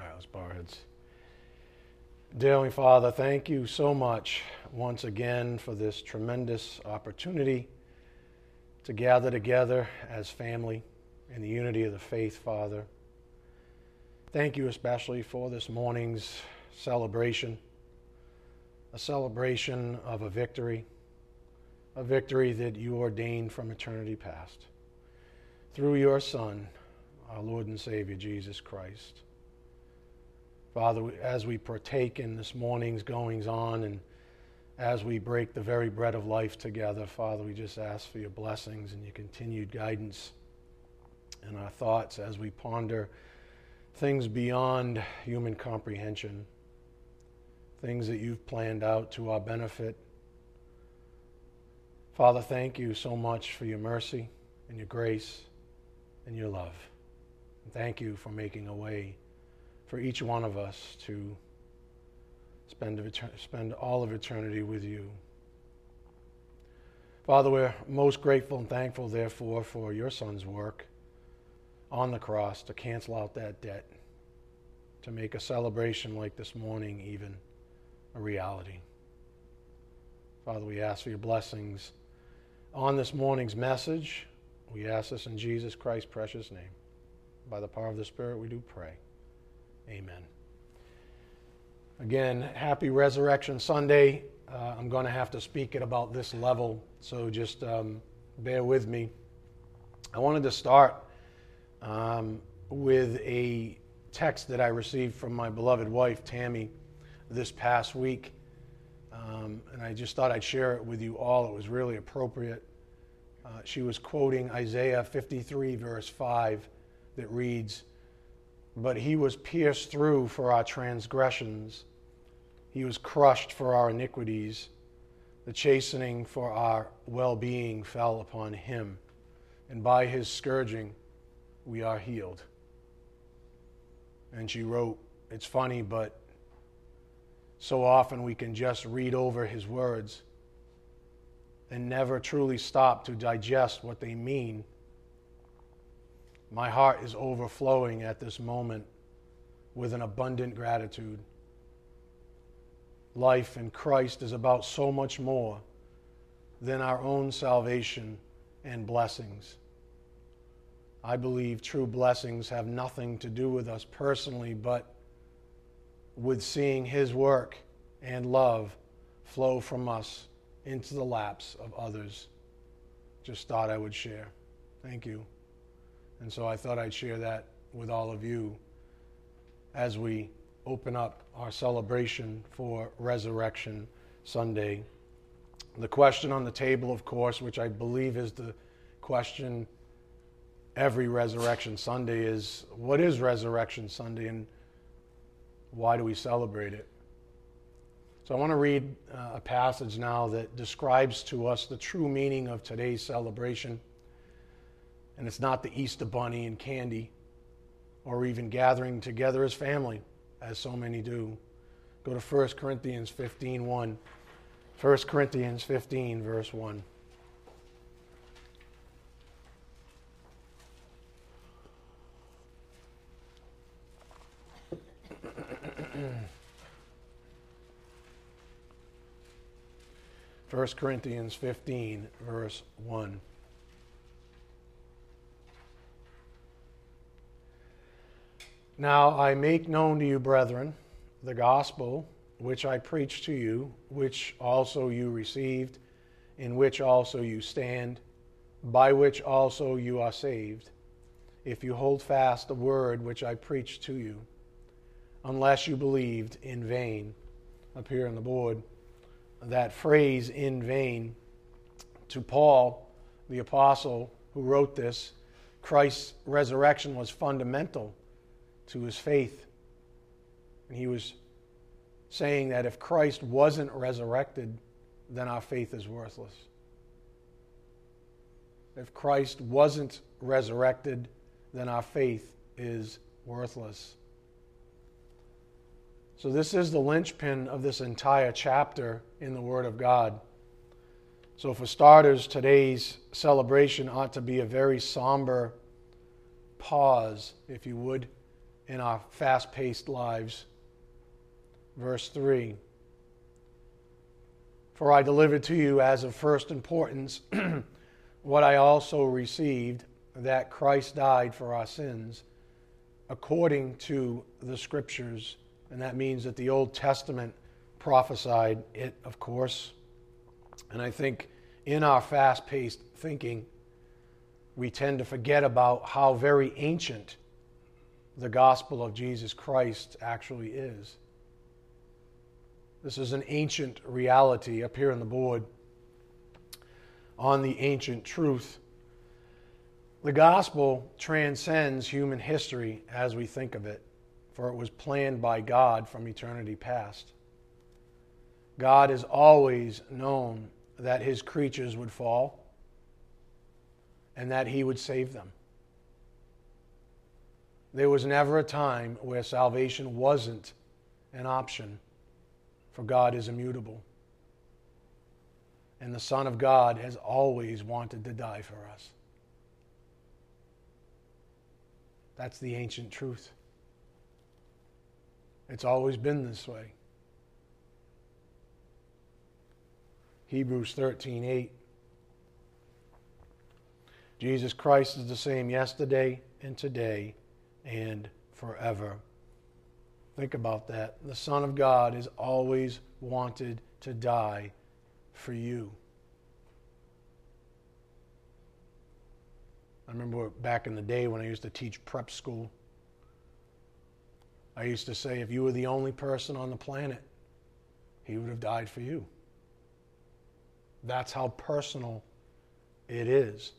All right, let's bow our heads. Dear Heavenly Father, thank you so much once again for this tremendous opportunity to gather together as family in the unity of the faith, Father. Thank you especially for this morning's celebration, a celebration of a victory, a victory that you ordained from eternity past through your Son, our Lord and Savior, Jesus Christ. Father, as we partake in this morning's goings on and as we break the very bread of life together, Father, we just ask for your blessings and your continued guidance in our thoughts as we ponder things beyond human comprehension, things that you've planned out to our benefit. Father, thank you so much for your mercy and your grace and your love. And thank you for making a way for each one of us to spend, spend all of eternity with you. Father, we're most grateful and thankful, therefore, for your Son's work on the cross to cancel out that debt, to make a celebration like this morning even a reality. Father, we ask for your blessings on this morning's message. We ask this in Jesus Christ's precious name. By the power of the Spirit, we do pray. Amen. Again, happy Resurrection Sunday. Uh, I'm going to have to speak at about this level, so just um, bear with me. I wanted to start um, with a text that I received from my beloved wife, Tammy, this past week. Um, and I just thought I'd share it with you all. It was really appropriate. Uh, she was quoting Isaiah 53, verse 5, that reads, but he was pierced through for our transgressions, he was crushed for our iniquities. The chastening for our well being fell upon him, and by his scourging we are healed. And she wrote, It's funny, but so often we can just read over his words and never truly stop to digest what they mean my heart is overflowing at this moment with an abundant gratitude. Life in Christ is about so much more than our own salvation and blessings. I believe true blessings have nothing to do with us personally, but with seeing His work and love flow from us into the laps of others. Just thought I would share. Thank you. And so I thought I'd share that with all of you as we open up our celebration for Resurrection Sunday. The question on the table, of course, which I believe is the question every Resurrection Sunday, is what is Resurrection Sunday and why do we celebrate it? So I want to read uh, a passage now that describes to us the true meaning of today's celebration and it's not the Easter bunny and candy or even gathering together as family, as so many do. Go to 1 Corinthians 15 1. 1 Corinthians 15, verse 1. First Corinthians 15, verse 1. Now I make known to you, brethren, the gospel which I preached to you, which also you received, in which also you stand, by which also you are saved, if you hold fast the word which I preached to you, unless you believed in vain. Up here on the board, that phrase in vain, to Paul, the apostle who wrote this, Christ's resurrection was fundamental to his faith. And he was saying that if Christ wasn't resurrected, then our faith is worthless. If Christ wasn't resurrected, then our faith is worthless. So, this is the linchpin of this entire chapter in the Word of God. So, for starters, today's celebration ought to be a very somber pause, if you would in our fast paced lives. Verse 3 For I delivered to you as of first importance what I also received that Christ died for our sins according to the Scriptures. And that means that the Old Testament prophesied it, of course. And I think in our fast paced thinking, we tend to forget about how very ancient the gospel of Jesus Christ actually is. This is an ancient reality up here on the board on the ancient truth. The gospel transcends human history as we think of it, for it was planned by God from eternity past. God has always known that his creatures would fall and that he would save them. There was never a time where salvation wasn't an option, for God is immutable. And the Son of God has always wanted to die for us. That's the ancient truth. It's always been this way. Hebrews 13 8. Jesus Christ is the same yesterday and today and forever. Think about that. The Son of God has always wanted to die for you. I remember back in the day when I used to teach prep school, I used to say, if you were the only person on the planet, he would have died for you. That's how personal it is.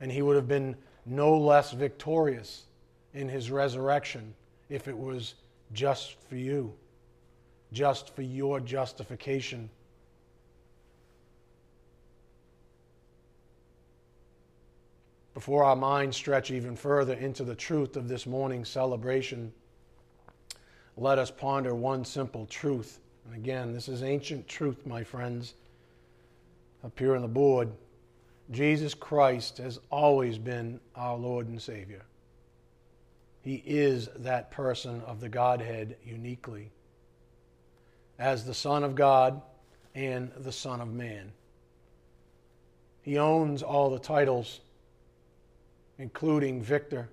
And he would have been no less victorious in his resurrection if it was just for you, just for your justification. Before our minds stretch even further into the truth of this morning's celebration, let us ponder one simple truth. And again, this is ancient truth, my friends, up here on the board. Jesus Christ has always been our Lord and Savior. He is that person of the Godhead uniquely, as the Son of God and the Son of Man. He owns all the titles including Victor,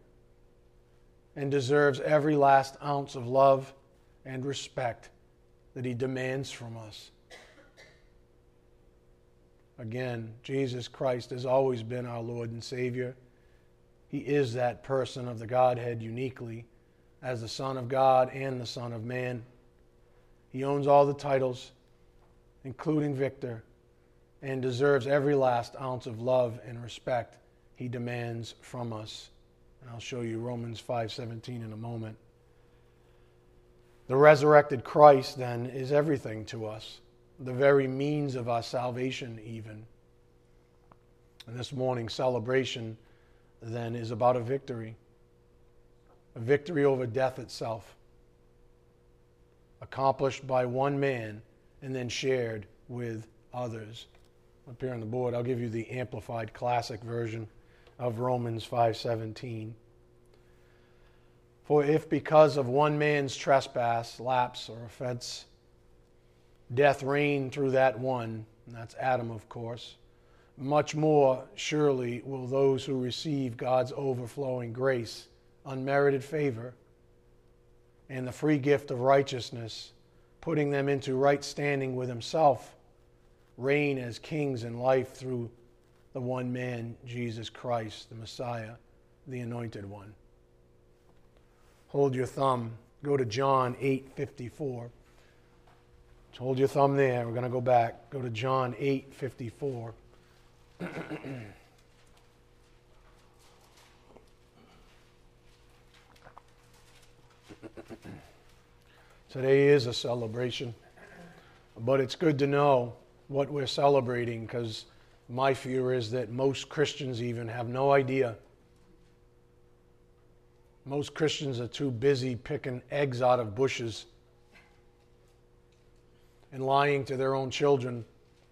and deserves every last ounce of love and respect that he demands from us. Again, Jesus Christ has always been our Lord and Savior. He is that person of the Godhead uniquely as the Son of God and the Son of Man. He owns all the titles, including Victor, and deserves every last ounce of love and respect he demands from us. And I'll show you Romans 5:17 in a moment. The resurrected Christ then is everything to us, the very means of our salvation even. And this morning's celebration then is about a victory. A victory over death itself, accomplished by one man and then shared with others. Up here on the board, I'll give you the amplified classic version of Romans 5:17. For if because of one man's trespass, lapse or offense, death reigned through that one, that's Adam of course, much more surely will those who receive God's overflowing grace, unmerited favor, and the free gift of righteousness, putting them into right standing with himself, reign as kings in life through the one man, Jesus Christ, the Messiah, the anointed one. Hold your thumb. Go to John 8:54. Hold your thumb there. We're going to go back. Go to John 8:54. Today is a celebration, but it's good to know what we're celebrating because my fear is that most Christians even have no idea. Most Christians are too busy picking eggs out of bushes and lying to their own children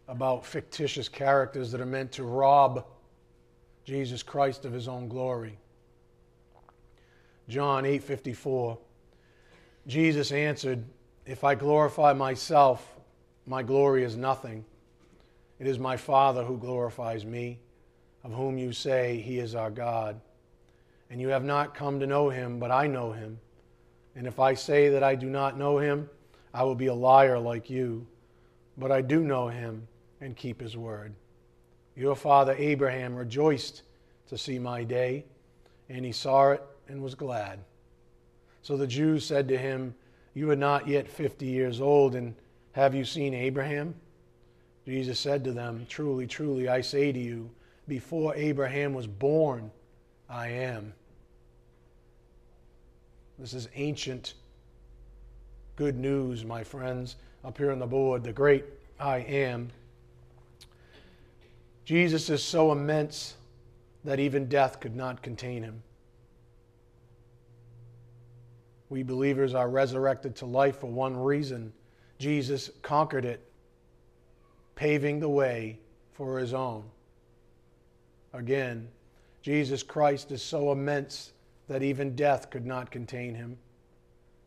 about fictitious characters that are meant to rob Jesus Christ of his own glory. John 8:54. Jesus answered, "If I glorify myself, my glory is nothing. It is my Father who glorifies me, of whom you say he is our God. And you have not come to know him, but I know him. And if I say that I do not know him, I will be a liar like you. But I do know him and keep his word. Your father Abraham rejoiced to see my day, and he saw it and was glad. So the Jews said to him, You are not yet fifty years old, and have you seen Abraham? Jesus said to them, Truly, truly, I say to you, before Abraham was born, I am. This is ancient good news, my friends, up here on the board. The great I am. Jesus is so immense that even death could not contain him. We believers are resurrected to life for one reason Jesus conquered it, paving the way for his own. Again, Jesus Christ is so immense that even death could not contain him.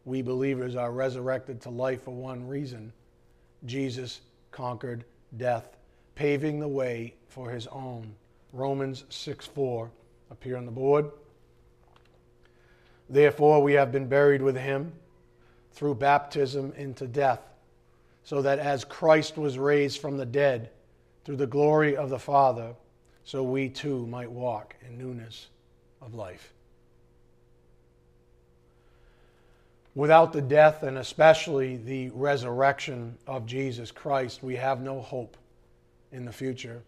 We believers are resurrected to life for one reason Jesus conquered death, paving the way for his own. Romans 6 4 appear on the board. Therefore, we have been buried with him through baptism into death, so that as Christ was raised from the dead through the glory of the Father, so we too might walk in newness of life. Without the death and especially the resurrection of Jesus Christ, we have no hope in the future.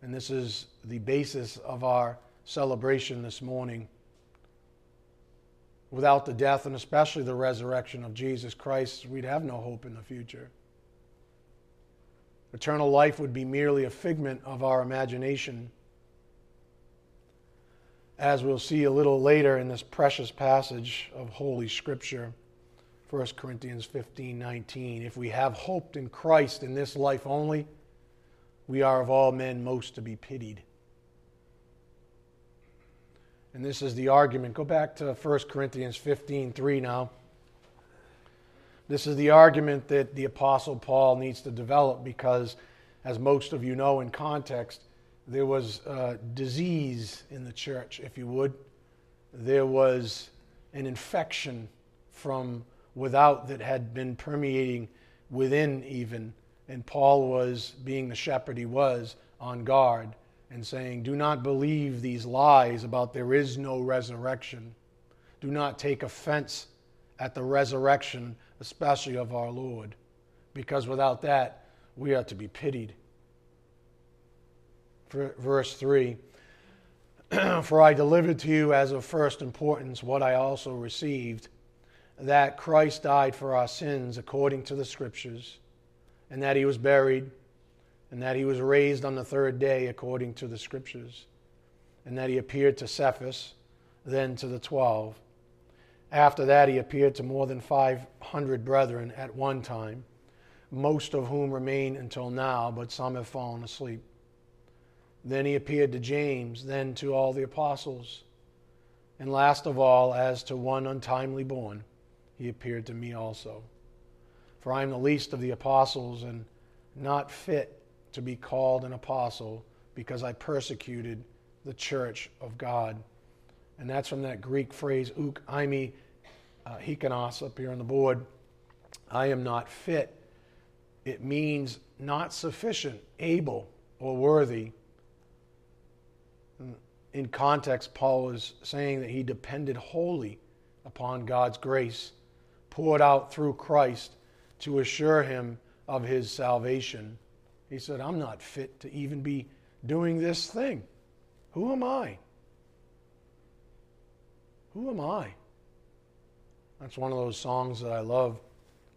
And this is the basis of our celebration this morning. Without the death and especially the resurrection of Jesus Christ, we'd have no hope in the future. Eternal life would be merely a figment of our imagination. As we'll see a little later in this precious passage of Holy Scripture, 1 Corinthians 15 19. If we have hoped in Christ in this life only, we are of all men most to be pitied. And this is the argument. Go back to 1 Corinthians 15 3 now. This is the argument that the Apostle Paul needs to develop because, as most of you know in context, there was uh, disease in the church, if you would. There was an infection from without that had been permeating within, even. And Paul was, being the shepherd he was, on guard and saying, Do not believe these lies about there is no resurrection. Do not take offense at the resurrection especially of our Lord, because without that, we are to be pitied. Verse 3 For I delivered to you as of first importance what I also received that Christ died for our sins according to the Scriptures, and that he was buried, and that he was raised on the third day according to the Scriptures, and that he appeared to Cephas, then to the twelve. After that, he appeared to more than 500 brethren at one time, most of whom remain until now, but some have fallen asleep. Then he appeared to James, then to all the apostles, and last of all, as to one untimely born, he appeared to me also. For I am the least of the apostles and not fit to be called an apostle because I persecuted the church of God. And that's from that Greek phrase, uk imi uh, hikanos, up here on the board. I am not fit. It means not sufficient, able, or worthy. In context, Paul is saying that he depended wholly upon God's grace, poured out through Christ to assure him of his salvation. He said, I'm not fit to even be doing this thing. Who am I? Who am I? That's one of those songs that I love,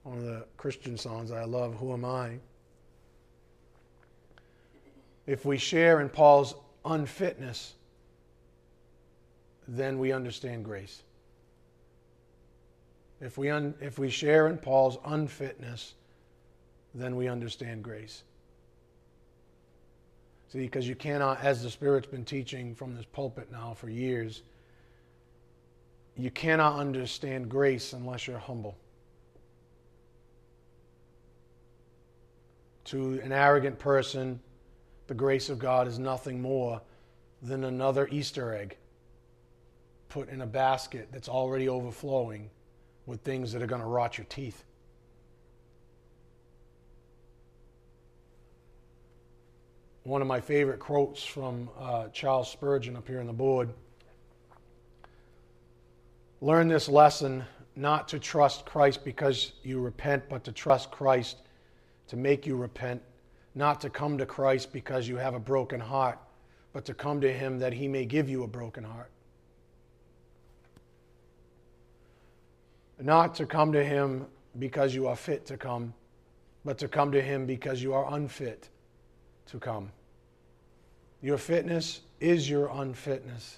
one of the Christian songs that I love, Who Am I? If we share in Paul's unfitness, then we understand grace. If we, un, if we share in Paul's unfitness, then we understand grace. See, because you cannot, as the Spirit's been teaching from this pulpit now for years, you cannot understand grace unless you're humble. To an arrogant person, the grace of God is nothing more than another Easter egg put in a basket that's already overflowing with things that are going to rot your teeth. One of my favorite quotes from uh, Charles Spurgeon up here on the board. Learn this lesson not to trust Christ because you repent, but to trust Christ to make you repent, not to come to Christ because you have a broken heart, but to come to Him that He may give you a broken heart. Not to come to Him because you are fit to come, but to come to Him because you are unfit to come. Your fitness is your unfitness.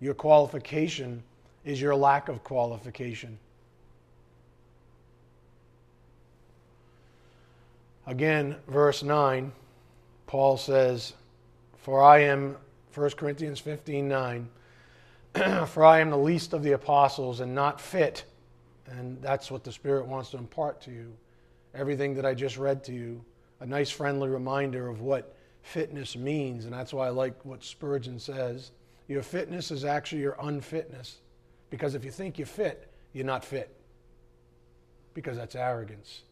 Your qualification is your lack of qualification. Again, verse 9, Paul says, For I am, 1 Corinthians 15 9, for I am the least of the apostles and not fit. And that's what the Spirit wants to impart to you. Everything that I just read to you, a nice friendly reminder of what fitness means. And that's why I like what Spurgeon says. Your fitness is actually your unfitness. Because if you think you're fit, you're not fit. Because that's arrogance.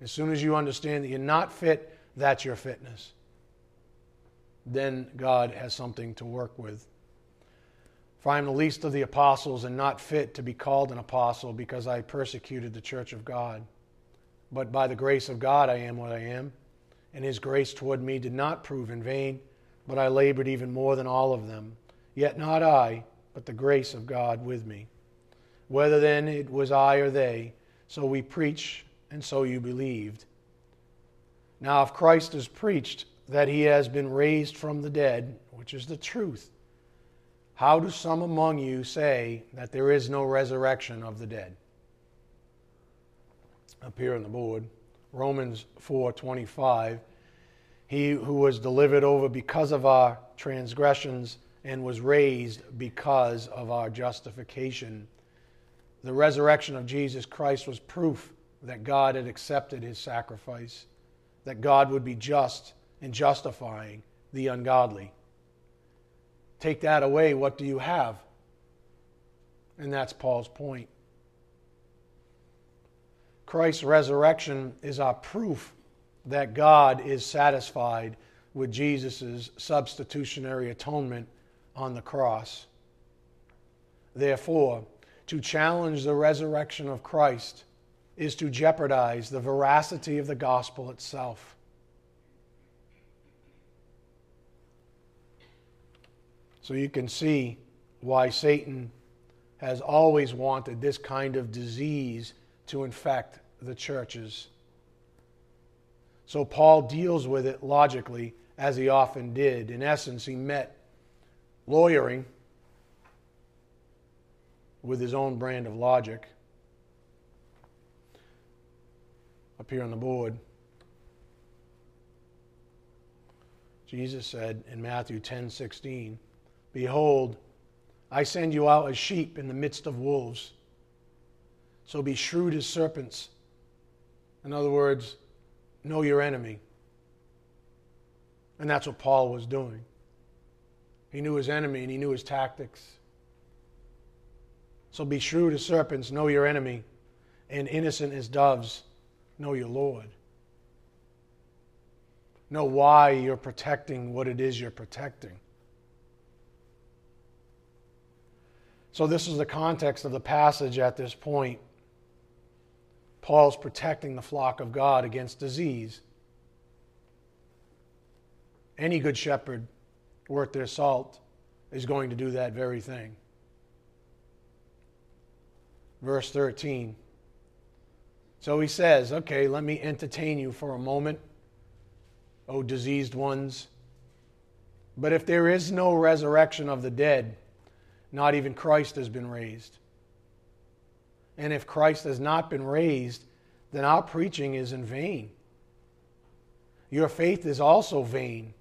As soon as you understand that you're not fit, that's your fitness. Then God has something to work with. For I am the least of the apostles and not fit to be called an apostle because I persecuted the church of God. But by the grace of God I am what I am, and his grace toward me did not prove in vain, but I labored even more than all of them. Yet not I, but the grace of God with me. Whether then it was I or they, so we preach, and so you believed. Now, if Christ has preached that he has been raised from the dead, which is the truth, how do some among you say that there is no resurrection of the dead? Up here on the board, Romans 4:25, he who was delivered over because of our transgressions and was raised because of our justification. The resurrection of Jesus Christ was proof that God had accepted his sacrifice, that God would be just in justifying the ungodly. Take that away, what do you have? And that's Paul's point. Christ's resurrection is our proof that God is satisfied with Jesus' substitutionary atonement on the cross. Therefore, to challenge the resurrection of Christ is to jeopardize the veracity of the gospel itself. So you can see why Satan has always wanted this kind of disease to infect the churches. So Paul deals with it logically, as he often did. In essence, he met lawyering with his own brand of logic. Up here on the board, Jesus said in Matthew 10 16, Behold, I send you out as sheep in the midst of wolves. So be shrewd as serpents. In other words, know your enemy. And that's what Paul was doing. He knew his enemy and he knew his tactics. So be shrewd as serpents, know your enemy, and innocent as doves, know your Lord. Know why you're protecting what it is you're protecting. So, this is the context of the passage at this point. Paul's protecting the flock of God against disease. Any good shepherd worth their salt is going to do that very thing. Verse 13. So he says, Okay, let me entertain you for a moment, O diseased ones. But if there is no resurrection of the dead, not even Christ has been raised. And if Christ has not been raised, then our preaching is in vain. Your faith is also vain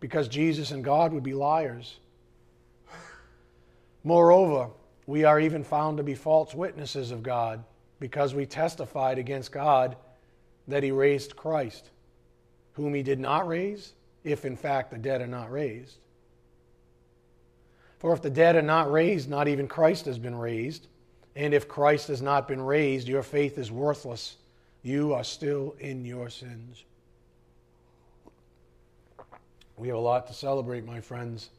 because Jesus and God would be liars. Moreover, we are even found to be false witnesses of God because we testified against God that he raised Christ, whom he did not raise, if in fact the dead are not raised. For if the dead are not raised, not even Christ has been raised. And if Christ has not been raised, your faith is worthless. You are still in your sins. We have a lot to celebrate, my friends.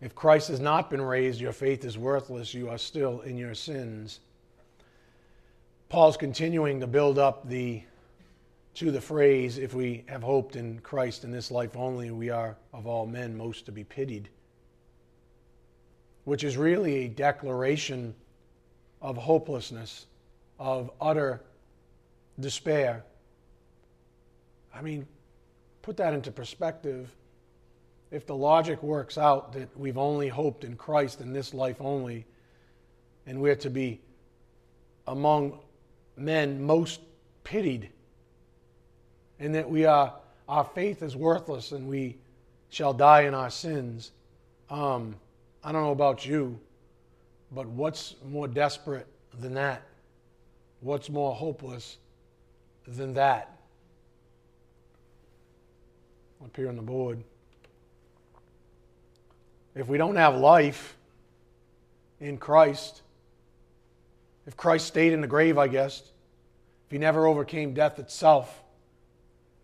If Christ has not been raised, your faith is worthless. You are still in your sins. Paul's continuing to build up the to the phrase, if we have hoped in Christ in this life only, we are of all men most to be pitied, which is really a declaration of hopelessness, of utter despair. I mean, put that into perspective. If the logic works out that we've only hoped in Christ in this life only, and we're to be among men most pitied, and that we are our faith is worthless and we shall die in our sins. Um, I don't know about you, but what's more desperate than that? What's more hopeless than that? Up here on the board. If we don't have life in Christ, if Christ stayed in the grave, I guess, if he never overcame death itself,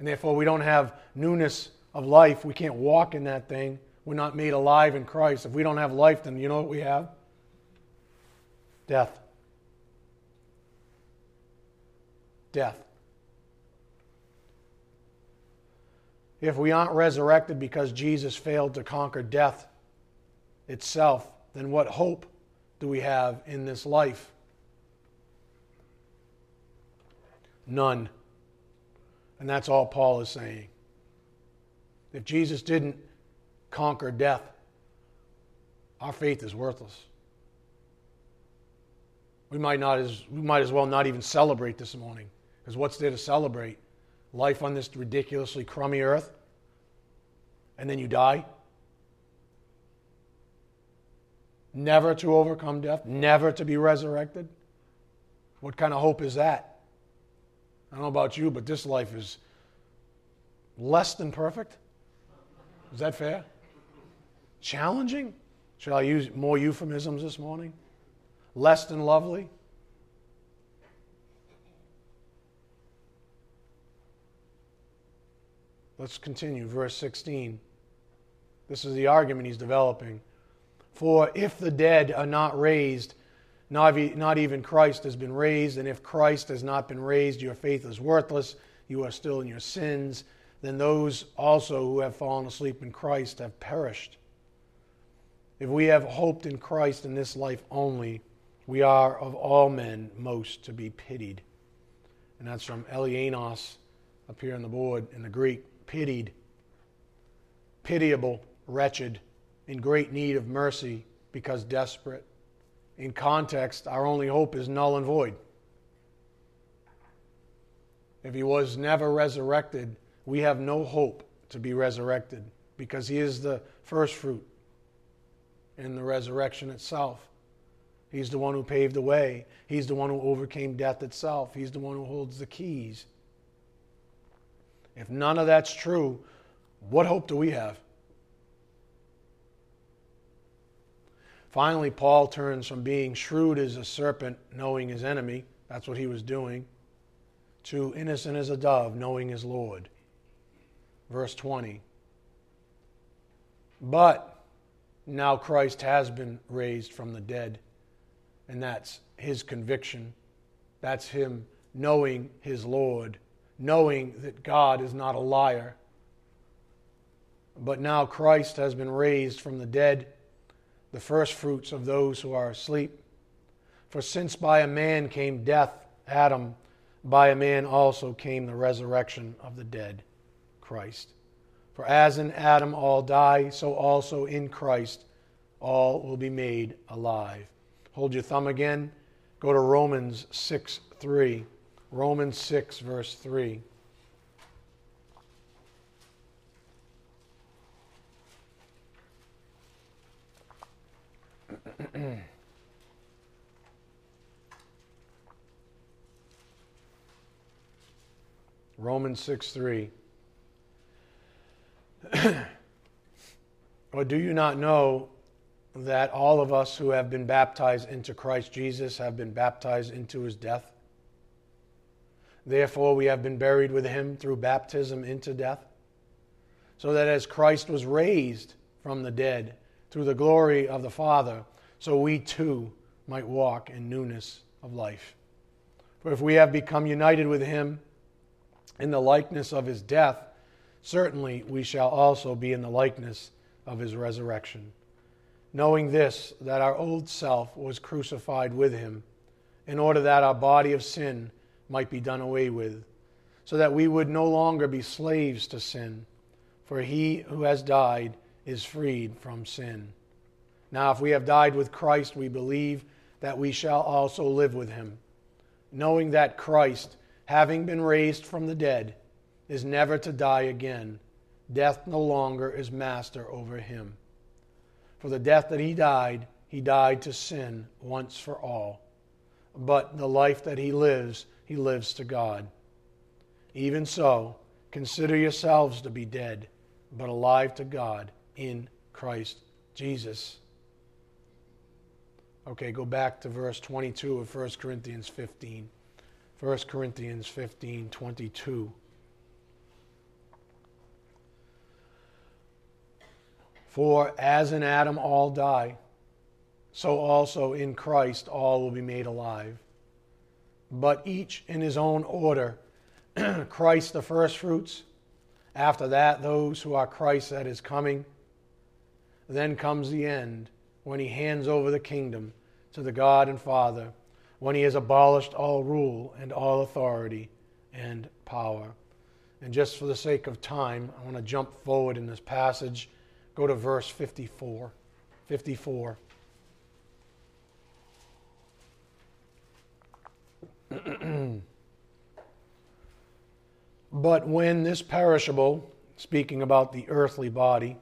and therefore we don't have newness of life, we can't walk in that thing, we're not made alive in Christ. If we don't have life, then you know what we have? Death. Death. If we aren't resurrected because Jesus failed to conquer death itself, then what hope do we have in this life? None. And that's all Paul is saying. If Jesus didn't conquer death, our faith is worthless. We might, not as, we might as well not even celebrate this morning. Because what's there to celebrate? Life on this ridiculously crummy earth? And then you die? Never to overcome death? Never to be resurrected? What kind of hope is that? I don't know about you, but this life is less than perfect. Is that fair? Challenging? Shall I use more euphemisms this morning? Less than lovely? Let's continue. Verse 16. This is the argument he's developing. For if the dead are not raised, not even Christ has been raised, and if Christ has not been raised, your faith is worthless. You are still in your sins. Then those also who have fallen asleep in Christ have perished. If we have hoped in Christ in this life only, we are of all men most to be pitied. And that's from Elianos up here on the board in the Greek. Pitied, pitiable, wretched, in great need of mercy because desperate in context, our only hope is null and void. If he was never resurrected, we have no hope to be resurrected because he is the first fruit in the resurrection itself. He's the one who paved the way. He's the one who overcame death itself. He's the one who holds the keys. If none of that's true, what hope do we have? Finally, Paul turns from being shrewd as a serpent, knowing his enemy, that's what he was doing, to innocent as a dove, knowing his Lord. Verse 20. But now Christ has been raised from the dead, and that's his conviction. That's him knowing his Lord, knowing that God is not a liar. But now Christ has been raised from the dead the first fruits of those who are asleep. For since by a man came death, Adam, by a man also came the resurrection of the dead, Christ. For as in Adam all die, so also in Christ all will be made alive. Hold your thumb again. Go to Romans 6 3. Romans 6, verse 3. Romans 6 3. or do you not know that all of us who have been baptized into Christ Jesus have been baptized into his death? Therefore, we have been buried with him through baptism into death, so that as Christ was raised from the dead through the glory of the Father, so we too might walk in newness of life. For if we have become united with him in the likeness of his death, certainly we shall also be in the likeness of his resurrection. Knowing this, that our old self was crucified with him, in order that our body of sin might be done away with, so that we would no longer be slaves to sin, for he who has died is freed from sin. Now, if we have died with Christ, we believe that we shall also live with him, knowing that Christ, having been raised from the dead, is never to die again. Death no longer is master over him. For the death that he died, he died to sin once for all. But the life that he lives, he lives to God. Even so, consider yourselves to be dead, but alive to God in Christ Jesus. Okay, go back to verse 22 of 1 Corinthians 15. 1 Corinthians 15 22. For as in Adam all die, so also in Christ all will be made alive. But each in his own order Christ the firstfruits, after that, those who are Christ at his coming. Then comes the end when he hands over the kingdom to the God and Father when he has abolished all rule and all authority and power. And just for the sake of time, I want to jump forward in this passage. Go to verse 54. 54. but when this perishable, speaking about the earthly body,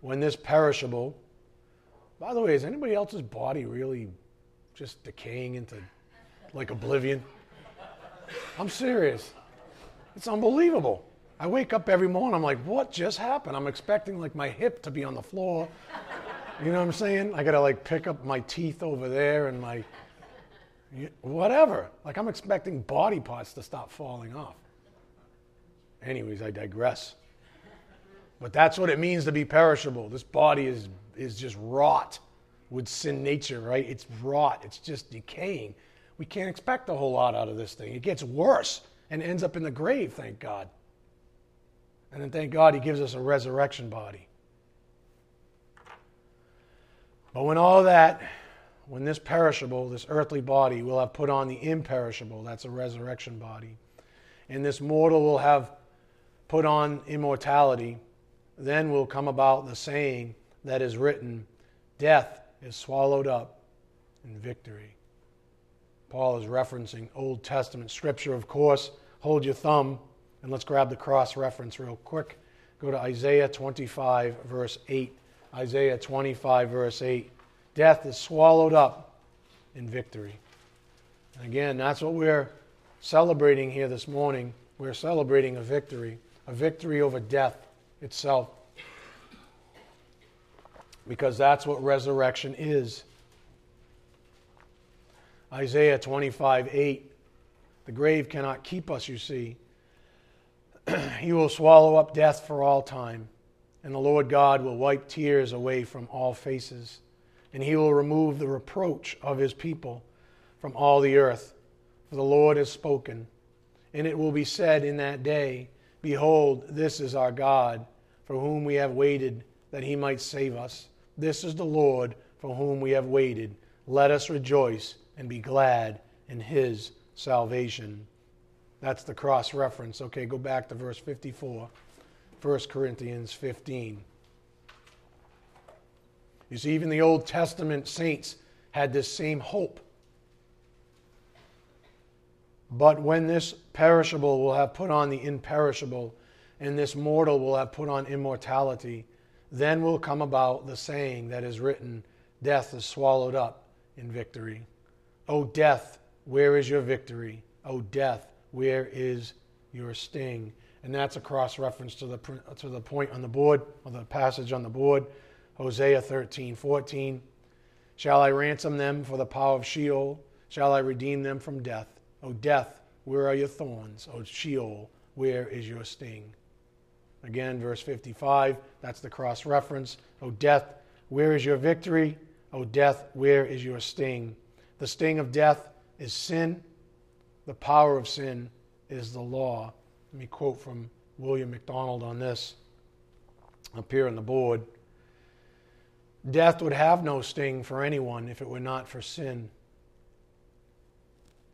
when this perishable, by the way, is anybody else's body really just decaying into like oblivion. I'm serious. It's unbelievable. I wake up every morning, I'm like, what just happened? I'm expecting like my hip to be on the floor. You know what I'm saying? I gotta like pick up my teeth over there and my whatever. Like I'm expecting body parts to stop falling off. Anyways, I digress. But that's what it means to be perishable. This body is is just rot with sin nature, right? It's rot. It's just decaying we can't expect a whole lot out of this thing. It gets worse and ends up in the grave, thank God. And then thank God he gives us a resurrection body. But when all that, when this perishable, this earthly body will have put on the imperishable, that's a resurrection body, and this mortal will have put on immortality, then will come about the saying that is written Death is swallowed up in victory. Paul is referencing Old Testament scripture, of course. Hold your thumb and let's grab the cross reference real quick. Go to Isaiah 25, verse 8. Isaiah 25, verse 8. Death is swallowed up in victory. And again, that's what we're celebrating here this morning. We're celebrating a victory, a victory over death itself. Because that's what resurrection is. Isaiah 25, 8. The grave cannot keep us, you see. he will swallow up death for all time, and the Lord God will wipe tears away from all faces, and he will remove the reproach of his people from all the earth. For the Lord has spoken. And it will be said in that day, Behold, this is our God, for whom we have waited, that he might save us. This is the Lord, for whom we have waited. Let us rejoice and be glad in his salvation. That's the cross reference. Okay, go back to verse 54, 1 Corinthians 15. You see, even the Old Testament saints had this same hope. But when this perishable will have put on the imperishable, and this mortal will have put on immortality, then will come about the saying that is written Death is swallowed up in victory. O death, where is your victory? O death, where is your sting? And that's a cross reference to the, to the point on the board, or the passage on the board, Hosea 13, 14. Shall I ransom them for the power of Sheol? Shall I redeem them from death? O death, where are your thorns? O Sheol, where is your sting? Again, verse 55, that's the cross reference. O death, where is your victory? O death, where is your sting? The sting of death is sin. The power of sin is the law. Let me quote from William MacDonald on this up here on the board. Death would have no sting for anyone if it were not for sin.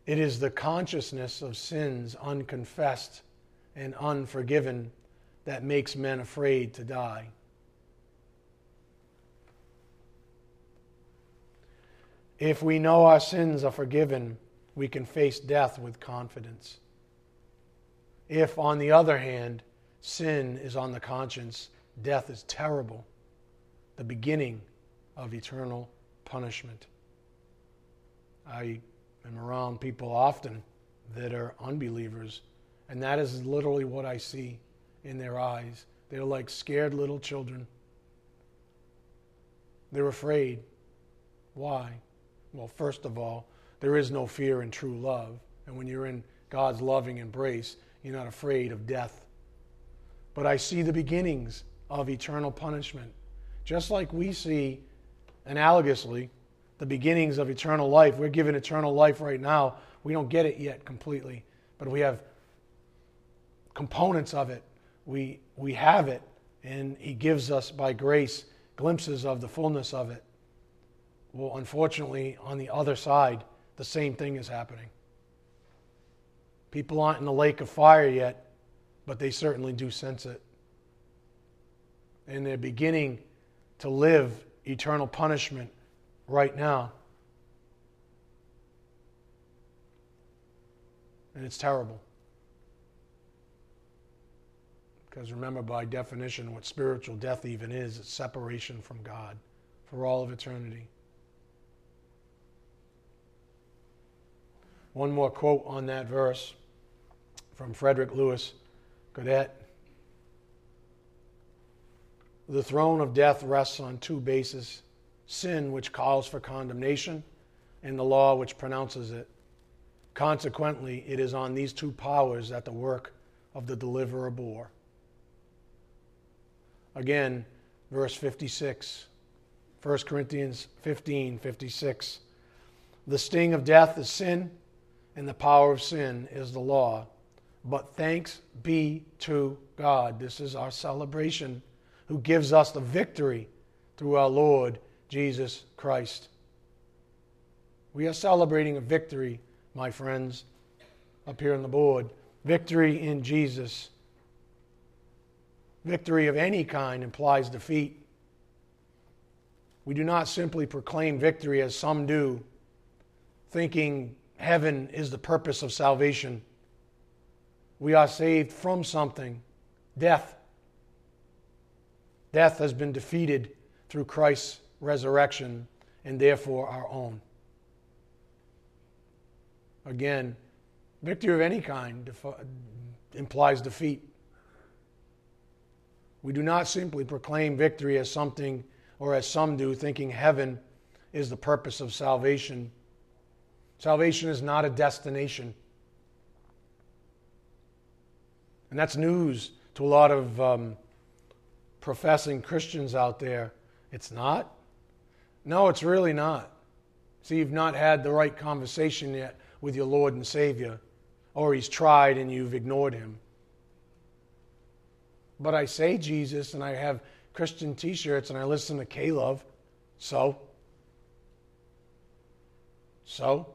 It is the consciousness of sins unconfessed and unforgiven that makes men afraid to die. If we know our sins are forgiven, we can face death with confidence. If, on the other hand, sin is on the conscience, death is terrible the beginning of eternal punishment. I am around people often that are unbelievers, and that is literally what I see in their eyes. They're like scared little children. They're afraid. Why? Well, first of all, there is no fear in true love. And when you're in God's loving embrace, you're not afraid of death. But I see the beginnings of eternal punishment. Just like we see analogously the beginnings of eternal life. We're given eternal life right now. We don't get it yet completely, but we have components of it. We, we have it, and He gives us by grace glimpses of the fullness of it. Well, unfortunately, on the other side, the same thing is happening. People aren't in the lake of fire yet, but they certainly do sense it. And they're beginning to live eternal punishment right now. And it's terrible. Because remember, by definition, what spiritual death even is, it's separation from God for all of eternity. One more quote on that verse from Frederick Lewis Godet. The throne of death rests on two bases sin, which calls for condemnation, and the law, which pronounces it. Consequently, it is on these two powers that the work of the deliverer bore. Again, verse 56, 1 Corinthians 15 56. The sting of death is sin, and the power of sin is the law. But thanks be to God. This is our celebration who gives us the victory through our Lord Jesus Christ. We are celebrating a victory, my friends, up here on the board. Victory in Jesus. Victory of any kind implies defeat. We do not simply proclaim victory as some do, thinking heaven is the purpose of salvation. We are saved from something death. Death has been defeated through Christ's resurrection and therefore our own. Again, victory of any kind implies defeat. We do not simply proclaim victory as something, or as some do, thinking heaven is the purpose of salvation. Salvation is not a destination. And that's news to a lot of um, professing Christians out there. It's not? No, it's really not. See, you've not had the right conversation yet with your Lord and Savior, or He's tried and you've ignored Him. But I say Jesus and I have Christian t shirts and I listen to K Love. So? So?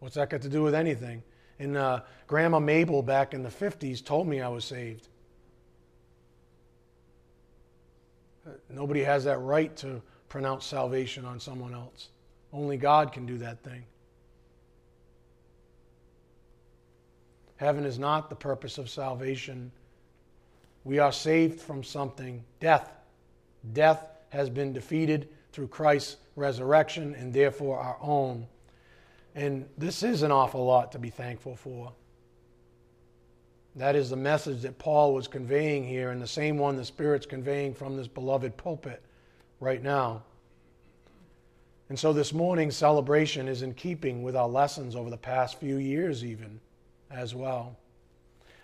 What's that got to do with anything? And uh, Grandma Mabel back in the 50s told me I was saved. Nobody has that right to pronounce salvation on someone else. Only God can do that thing. Heaven is not the purpose of salvation. We are saved from something death. Death has been defeated through Christ's resurrection and therefore our own. And this is an awful lot to be thankful for. That is the message that Paul was conveying here, and the same one the Spirit's conveying from this beloved pulpit right now. And so this morning's celebration is in keeping with our lessons over the past few years, even as well.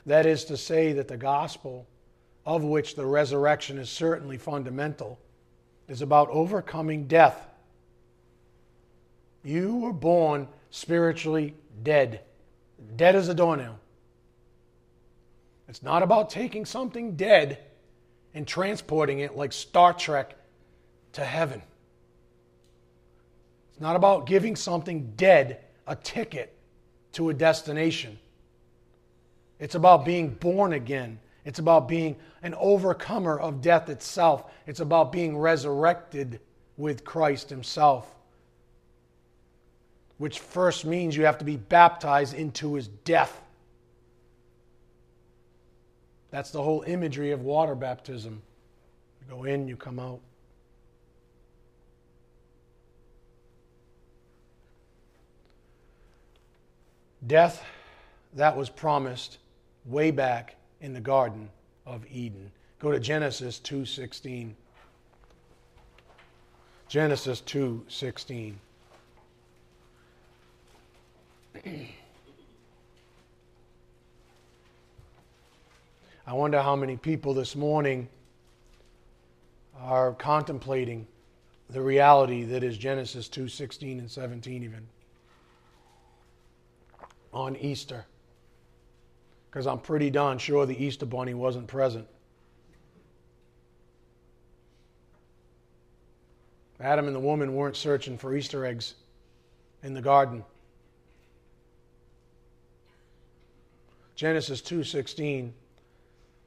That is to say, that the gospel, of which the resurrection is certainly fundamental, is about overcoming death. You were born spiritually dead, dead as a doornail. It's not about taking something dead and transporting it like Star Trek to heaven. It's not about giving something dead a ticket to a destination. It's about being born again. It's about being an overcomer of death itself. It's about being resurrected with Christ Himself, which first means you have to be baptized into His death. That's the whole imagery of water baptism. You go in, you come out. Death that was promised way back in the Garden of Eden. Go to Genesis 2:16. Genesis 2:16. I wonder how many people this morning are contemplating the reality that is Genesis 2:16 and 17 even on Easter. Because I'm pretty darn sure the Easter bunny wasn't present. Adam and the woman weren't searching for Easter eggs in the garden. Genesis 2:16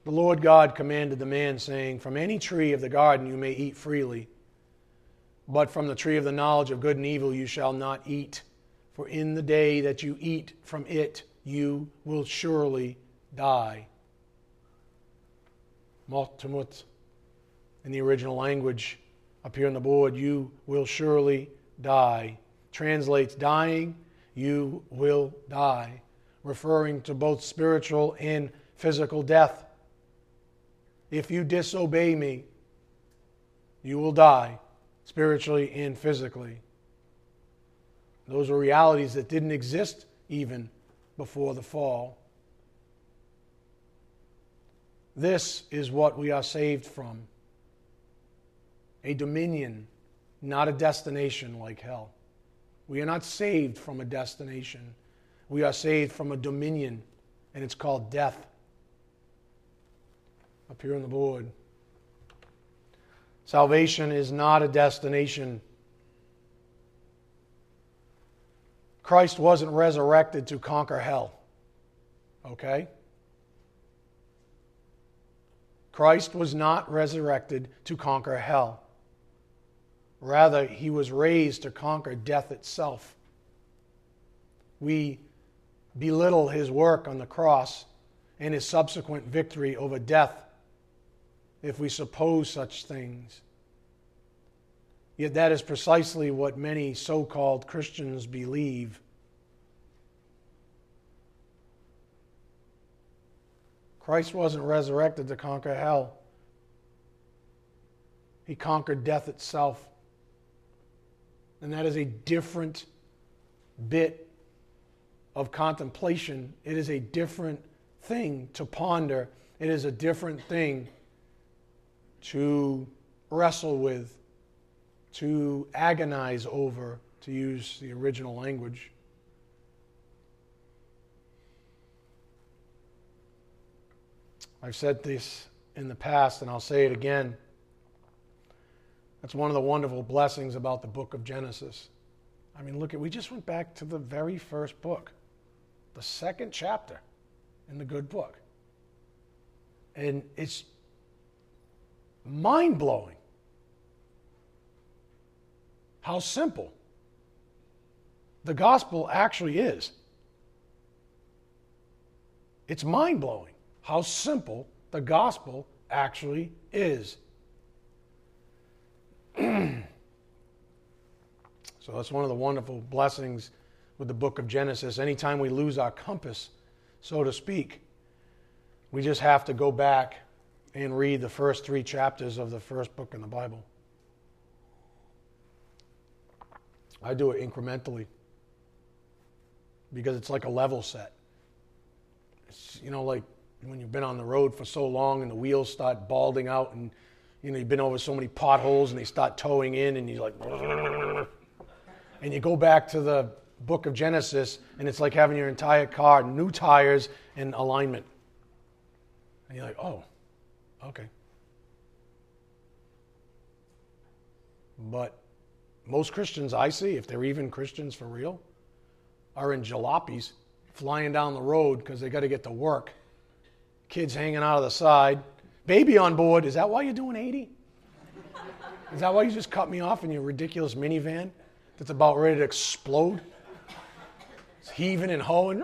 The Lord God commanded the man saying, "From any tree of the garden you may eat freely, but from the tree of the knowledge of good and evil you shall not eat." For in the day that you eat from it, you will surely die. mot tamut in the original language up here on the board, you will surely die. Translates dying, you will die, referring to both spiritual and physical death. If you disobey me, you will die, spiritually and physically. Those were realities that didn't exist even before the fall. This is what we are saved from a dominion, not a destination like hell. We are not saved from a destination. We are saved from a dominion, and it's called death. Up here on the board. Salvation is not a destination Christ wasn't resurrected to conquer hell. Okay? Christ was not resurrected to conquer hell. Rather, he was raised to conquer death itself. We belittle his work on the cross and his subsequent victory over death if we suppose such things. Yet that is precisely what many so called Christians believe. Christ wasn't resurrected to conquer hell, He conquered death itself. And that is a different bit of contemplation. It is a different thing to ponder. It is a different thing to wrestle with to agonize over, to use the original language. I've said this in the past, and I'll say it again. That's one of the wonderful blessings about the book of Genesis. I mean, look at we just went back to the very first book, the second chapter in the good book. And it's mind blowing how simple the gospel actually is. It's mind blowing how simple the gospel actually is. So that's one of the wonderful blessings with the book of Genesis. Anytime we lose our compass, so to speak, we just have to go back and read the first three chapters of the first book in the Bible. I do it incrementally because it's like a level set. It's, you know, like when you've been on the road for so long and the wheels start balding out and you know you've been over so many potholes and they start towing in and you're like and you go back to the book of Genesis and it's like having your entire car new tires and alignment. And you're like, "Oh, okay." But most Christians I see, if they're even Christians for real, are in jalopies flying down the road because they got to get to work. Kids hanging out of the side. Baby on board. Is that why you're doing 80? Is that why you just cut me off in your ridiculous minivan that's about ready to explode? It's heaving and hoeing.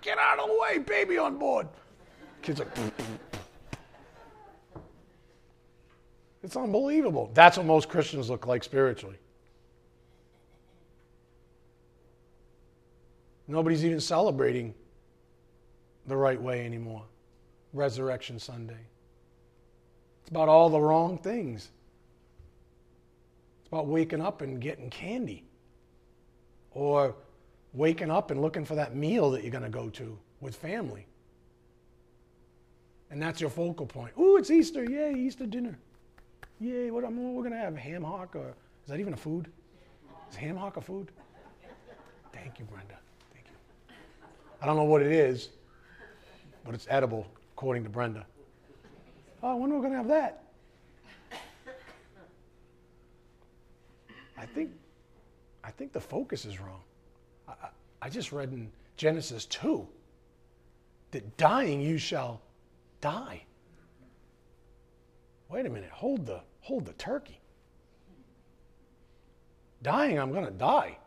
Get out of the way, baby on board. Kids like. It's unbelievable. That's what most Christians look like spiritually. Nobody's even celebrating the right way anymore. Resurrection Sunday. It's about all the wrong things. It's about waking up and getting candy. Or waking up and looking for that meal that you're going to go to with family. And that's your focal point. Ooh, it's Easter. Yay, Easter dinner. Yay, what, we're going to have ham hock or is that even a food? Is ham hock a food? Thank you, Brenda. Thank you. I don't know what it is, but it's edible, according to Brenda. Oh, when are we going to have that? I think, I think the focus is wrong. I, I just read in Genesis 2 that dying you shall die. Wait a minute, hold the, hold the turkey. Dying, I'm going to die.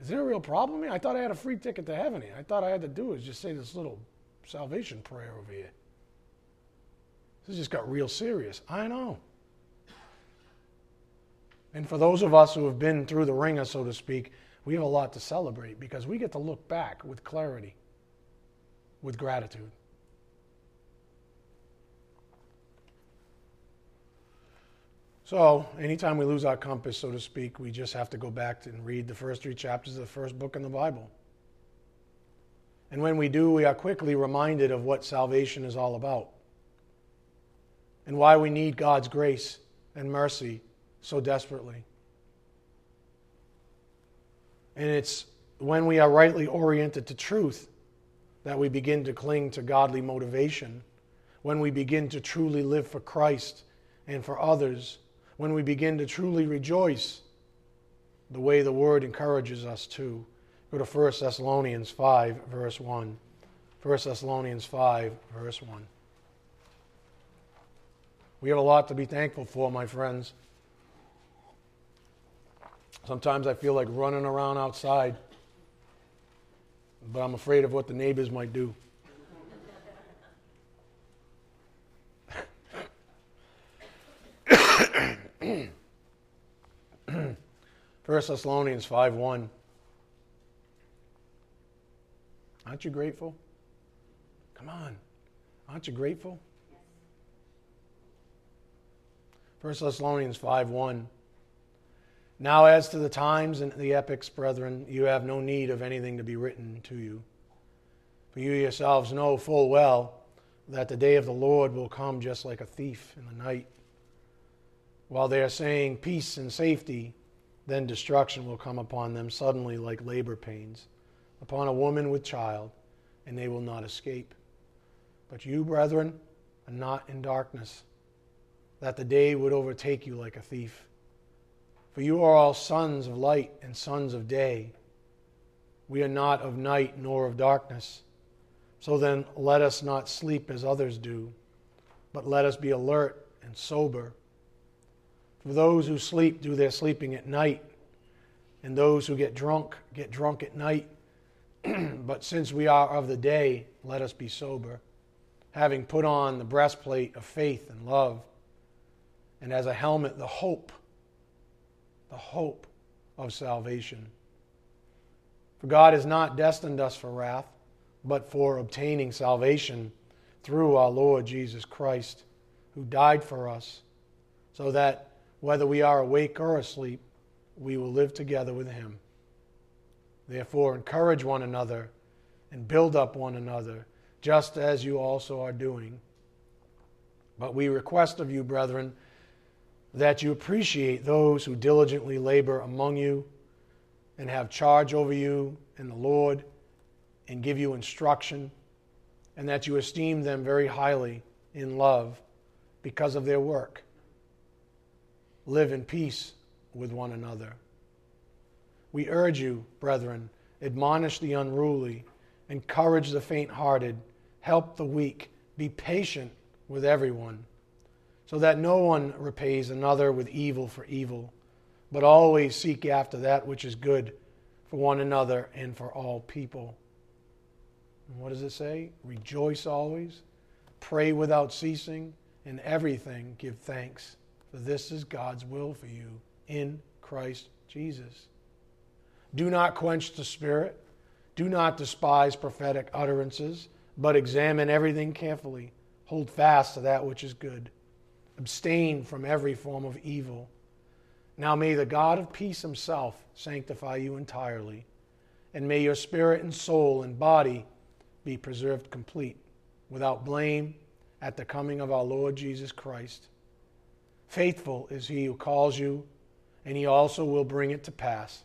Is there a real problem here? I thought I had a free ticket to heaven here. I thought I had to do is just say this little salvation prayer over here. This just got real serious. I know. And for those of us who have been through the wringer, so to speak, we have a lot to celebrate because we get to look back with clarity, with gratitude. So, anytime we lose our compass, so to speak, we just have to go back and read the first three chapters of the first book in the Bible. And when we do, we are quickly reminded of what salvation is all about and why we need God's grace and mercy so desperately. And it's when we are rightly oriented to truth that we begin to cling to godly motivation, when we begin to truly live for Christ and for others when we begin to truly rejoice the way the word encourages us to. Go to 1 Thessalonians 5, verse 1. 1 Thessalonians 5, verse 1. We have a lot to be thankful for, my friends. Sometimes I feel like running around outside, but I'm afraid of what the neighbors might do. Thessalonians 5 1. Aren't you grateful? Come on. Aren't you grateful? 1 Thessalonians 5 1. Now, as to the times and the epochs, brethren, you have no need of anything to be written to you. For you yourselves know full well that the day of the Lord will come just like a thief in the night. While they are saying peace and safety, then destruction will come upon them suddenly like labor pains, upon a woman with child, and they will not escape. But you, brethren, are not in darkness, that the day would overtake you like a thief. For you are all sons of light and sons of day. We are not of night nor of darkness. So then, let us not sleep as others do, but let us be alert and sober. For those who sleep do their sleeping at night, and those who get drunk get drunk at night. but since we are of the day, let us be sober, having put on the breastplate of faith and love, and as a helmet, the hope the hope of salvation. For God has not destined us for wrath, but for obtaining salvation through our Lord Jesus Christ, who died for us, so that whether we are awake or asleep, we will live together with him. Therefore, encourage one another and build up one another, just as you also are doing. But we request of you, brethren, that you appreciate those who diligently labor among you and have charge over you in the Lord and give you instruction, and that you esteem them very highly in love because of their work. Live in peace with one another. We urge you, brethren, admonish the unruly, encourage the faint hearted, help the weak, be patient with everyone so that no one repays another with evil for evil, but always seek after that which is good for one another and for all people. What does it say? Rejoice always, pray without ceasing, in everything give thanks, for this is God's will for you in Christ Jesus. Do not quench the spirit, do not despise prophetic utterances, but examine everything carefully. Hold fast to that which is good Abstain from every form of evil. Now may the God of peace himself sanctify you entirely, and may your spirit and soul and body be preserved complete, without blame, at the coming of our Lord Jesus Christ. Faithful is he who calls you, and he also will bring it to pass.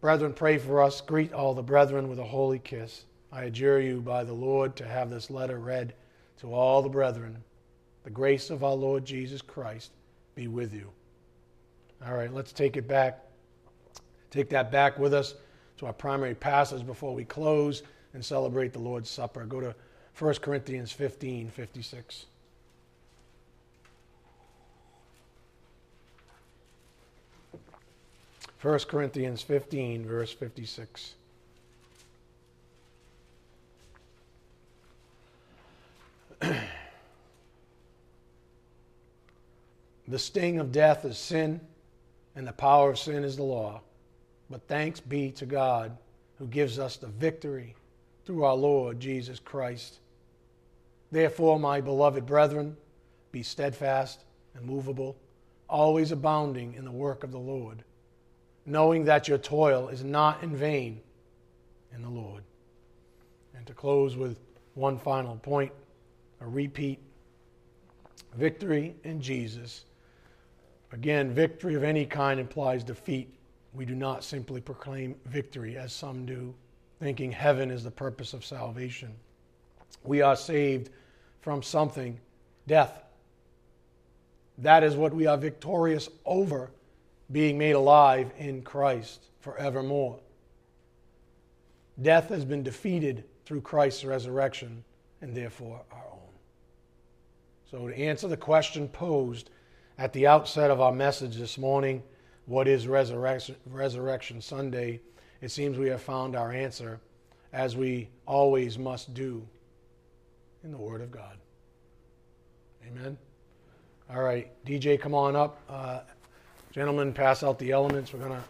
Brethren, pray for us. Greet all the brethren with a holy kiss. I adjure you by the Lord to have this letter read to all the brethren. The grace of our Lord Jesus Christ be with you. All right, let's take it back. Take that back with us to our primary passage before we close and celebrate the Lord's Supper. Go to 1 Corinthians 15 56. First Corinthians 15, verse 56. The sting of death is sin, and the power of sin is the law. But thanks be to God who gives us the victory through our Lord Jesus Christ. Therefore, my beloved brethren, be steadfast and movable, always abounding in the work of the Lord, knowing that your toil is not in vain in the Lord. And to close with one final point, a repeat victory in Jesus Again, victory of any kind implies defeat. We do not simply proclaim victory, as some do, thinking heaven is the purpose of salvation. We are saved from something, death. That is what we are victorious over, being made alive in Christ forevermore. Death has been defeated through Christ's resurrection and therefore our own. So, to answer the question posed, at the outset of our message this morning, what is Resurrection, Resurrection Sunday? It seems we have found our answer, as we always must do, in the Word of God. Amen. All right, DJ, come on up. Uh, gentlemen, pass out the elements. We're going to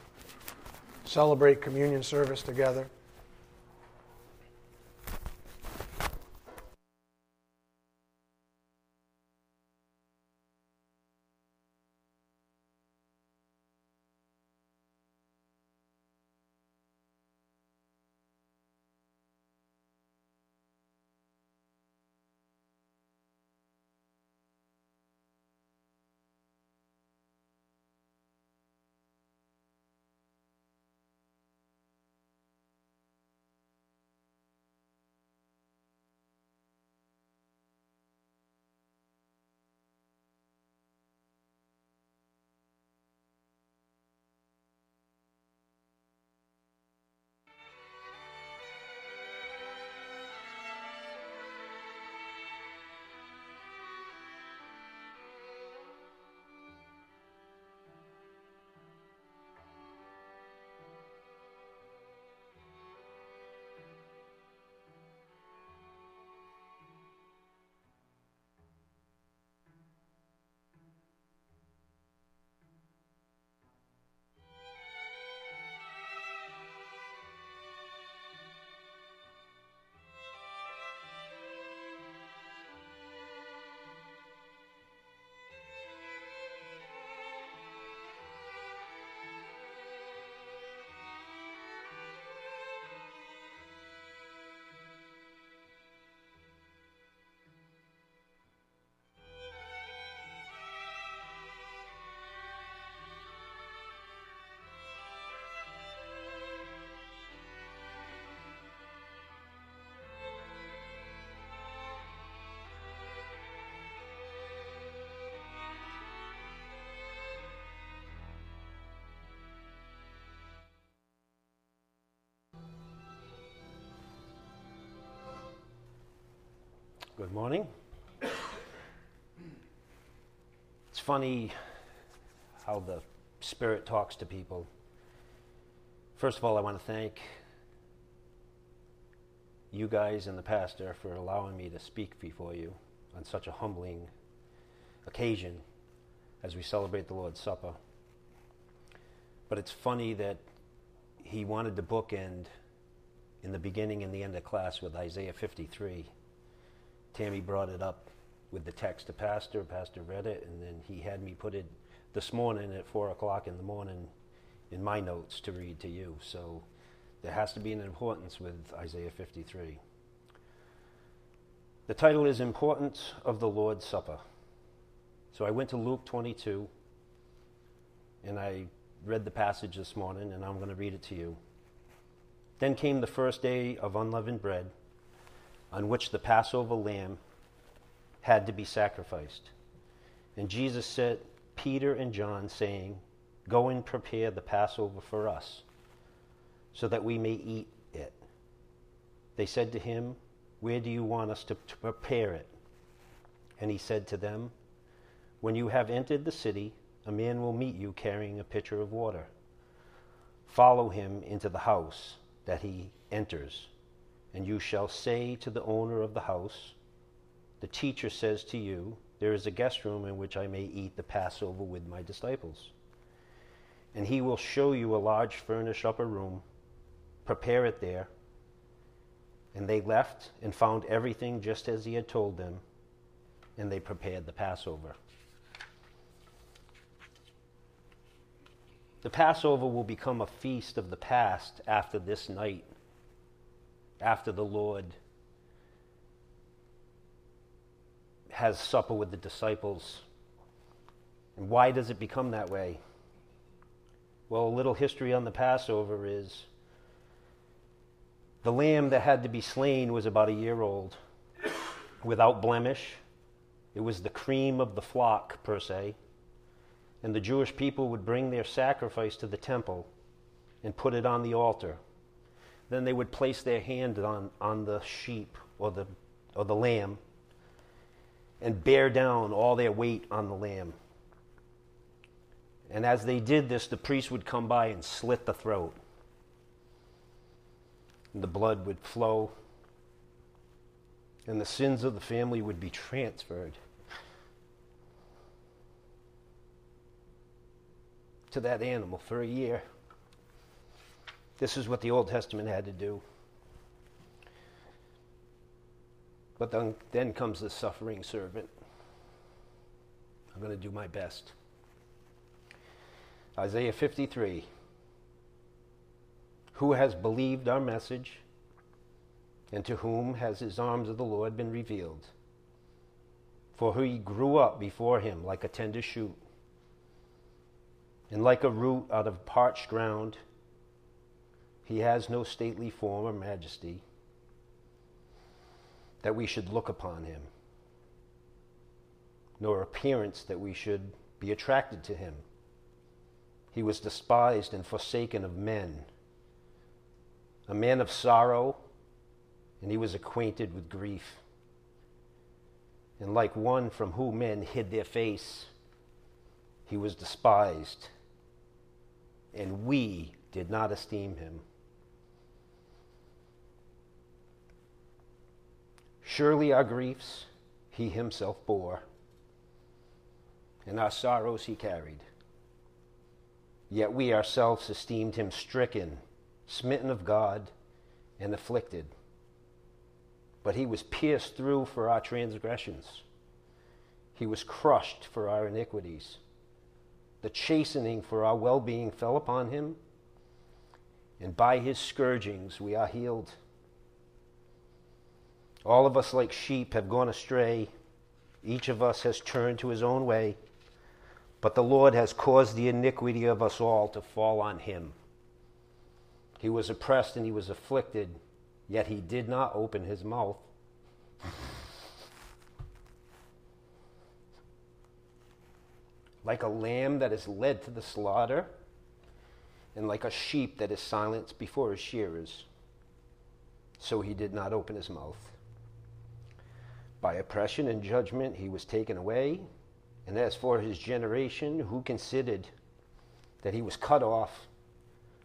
celebrate communion service together. Good morning. It's funny how the Spirit talks to people. First of all, I want to thank you guys and the pastor for allowing me to speak before you on such a humbling occasion as we celebrate the Lord's Supper. But it's funny that he wanted to bookend in the beginning and the end of class with Isaiah 53 Tammy brought it up with the text to Pastor. Pastor read it, and then he had me put it this morning at 4 o'clock in the morning in my notes to read to you. So there has to be an importance with Isaiah 53. The title is Importance of the Lord's Supper. So I went to Luke 22, and I read the passage this morning, and I'm going to read it to you. Then came the first day of unleavened bread on which the Passover lamb had to be sacrificed. And Jesus sent Peter and John, saying, Go and prepare the Passover for us, so that we may eat it. They said to him, Where do you want us to, to prepare it? And he said to them, When you have entered the city, a man will meet you carrying a pitcher of water. Follow him into the house that he enters and you shall say to the owner of the house, The teacher says to you, There is a guest room in which I may eat the Passover with my disciples. And he will show you a large furnished upper room. Prepare it there. And they left and found everything just as he had told them, and they prepared the Passover. The Passover will become a feast of the past after this night after the Lord has supper with the disciples. And why does it become that way? Well, a little history on the Passover is the lamb that had to be slain was about a year old, without blemish. It was the cream of the flock, per se. And the Jewish people would bring their sacrifice to the temple and put it on the altar. Then they would place their hand on, on the sheep or the, or the lamb and bear down all their weight on the lamb. And as they did this, the priest would come by and slit the throat. And the blood would flow, and the sins of the family would be transferred to that animal for a year. This is what the Old Testament had to do. But then, then comes the suffering servant. I'm going to do my best. Isaiah 53. Who has believed our message, and to whom has his arms of the Lord been revealed? For he grew up before him like a tender shoot, and like a root out of parched ground. He has no stately form or majesty that we should look upon him, nor appearance that we should be attracted to him. He was despised and forsaken of men, a man of sorrow, and he was acquainted with grief. And like one from whom men hid their face, he was despised, and we did not esteem him. Surely our griefs he himself bore, and our sorrows he carried. Yet we ourselves esteemed him stricken, smitten of God, and afflicted. But he was pierced through for our transgressions, he was crushed for our iniquities. The chastening for our well being fell upon him, and by his scourgings we are healed. All of us, like sheep, have gone astray. Each of us has turned to his own way. But the Lord has caused the iniquity of us all to fall on him. He was oppressed and he was afflicted, yet he did not open his mouth. like a lamb that is led to the slaughter, and like a sheep that is silenced before his shearers, so he did not open his mouth. By oppression and judgment he was taken away. And as for his generation, who considered that he was cut off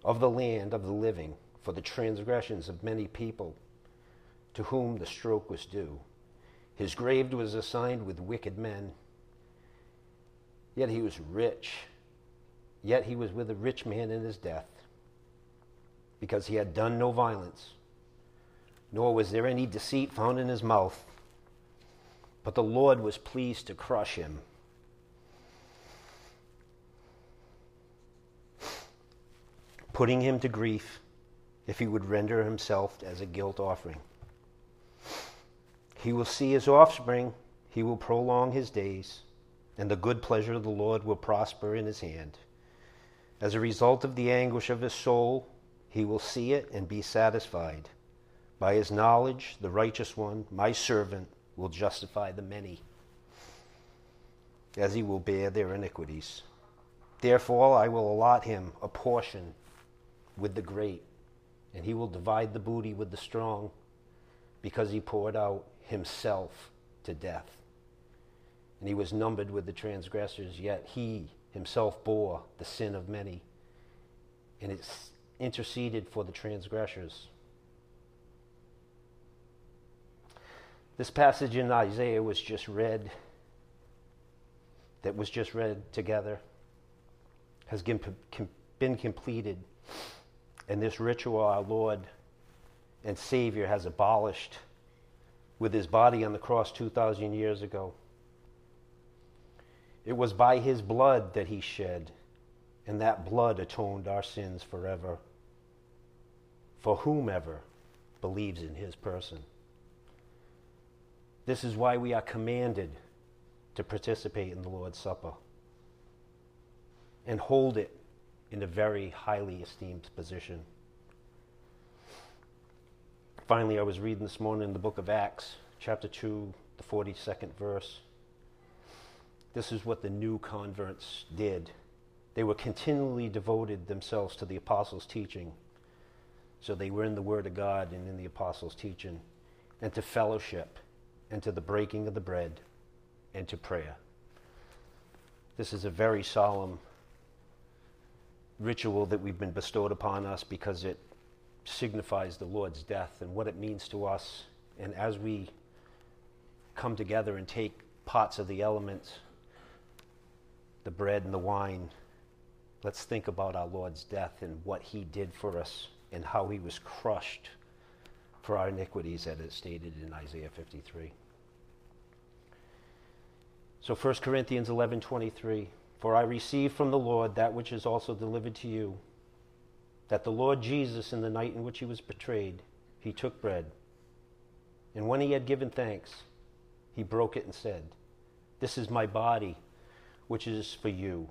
of the land of the living for the transgressions of many people, to whom the stroke was due. His grave was assigned with wicked men. Yet he was rich. Yet he was with a rich man in his death, because he had done no violence, nor was there any deceit found in his mouth. But the Lord was pleased to crush him. Putting him to grief if he would render himself as a guilt offering. He will see his offspring, he will prolong his days, and the good pleasure of the Lord will prosper in his hand. As a result of the anguish of his soul, he will see it and be satisfied. By his knowledge, the righteous one, my servant, will justify the many, as he will bear their iniquities. Therefore, I will allot him a portion with the great, and he will divide the booty with the strong, because he poured out himself to death. And he was numbered with the transgressors, yet he himself bore the sin of many, and it interceded for the transgressors. This passage in Isaiah was just read, that was just read together, has been completed. And this ritual our Lord and Savior has abolished with his body on the cross 2,000 years ago. It was by his blood that he shed, and that blood atoned our sins forever for whomever believes in his person. This is why we are commanded to participate in the Lord's Supper and hold it in a very highly esteemed position. Finally, I was reading this morning in the book of Acts, chapter 2, the 42nd verse. This is what the new converts did. They were continually devoted themselves to the apostles' teaching. So they were in the Word of God and in the apostles' teaching, and to fellowship and to the breaking of the bread and to prayer. This is a very solemn ritual that we've been bestowed upon us because it signifies the Lord's death and what it means to us. And as we come together and take pots of the elements, the bread and the wine, let's think about our Lord's death and what he did for us and how he was crushed for our iniquities, as it stated in Isaiah 53. So 1 Corinthians 11:23 For I received from the Lord that which is also delivered to you that the Lord Jesus in the night in which he was betrayed he took bread. And when he had given thanks he broke it and said This is my body which is for you.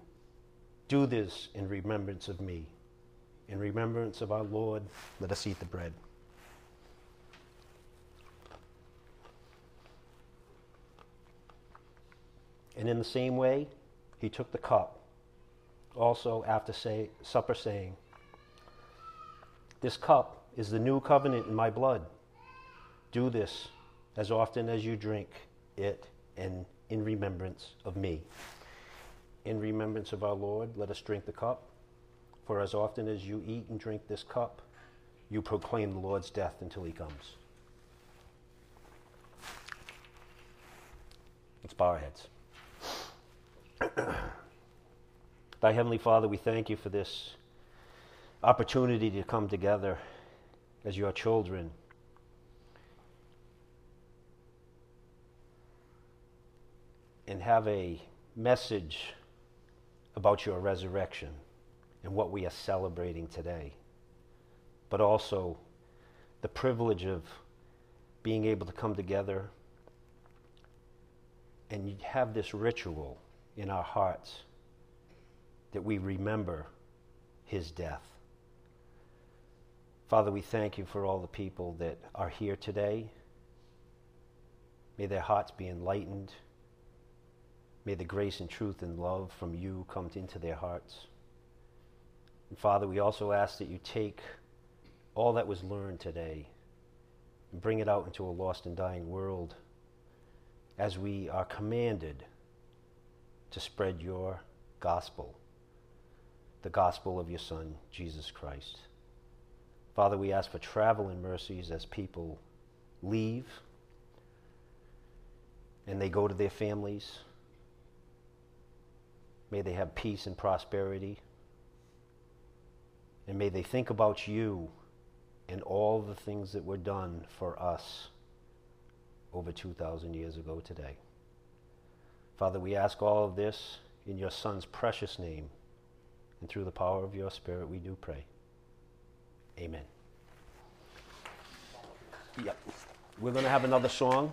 Do this in remembrance of me. In remembrance of our Lord let us eat the bread And in the same way, he took the cup, also after say, supper, saying, This cup is the new covenant in my blood. Do this as often as you drink it and in remembrance of me. In remembrance of our Lord, let us drink the cup. For as often as you eat and drink this cup, you proclaim the Lord's death until he comes. Let's bow our heads. Thy Heavenly Father, we thank you for this opportunity to come together as your children. And have a message about your resurrection and what we are celebrating today, but also the privilege of being able to come together and have this ritual in our hearts that we remember his death. Father, we thank you for all the people that are here today. May their hearts be enlightened. May the grace and truth and love from you come into their hearts. And Father, we also ask that you take all that was learned today and bring it out into a lost and dying world as we are commanded to spread your gospel, the gospel of your Son, Jesus Christ. Father, we ask for traveling mercies as people leave and they go to their families. May they have peace and prosperity. And may they think about you and all the things that were done for us over 2,000 years ago today. Father, we ask all of this in your Son's precious name. And through the power of your Spirit, we do pray. Amen. Yep. We're going to have another song.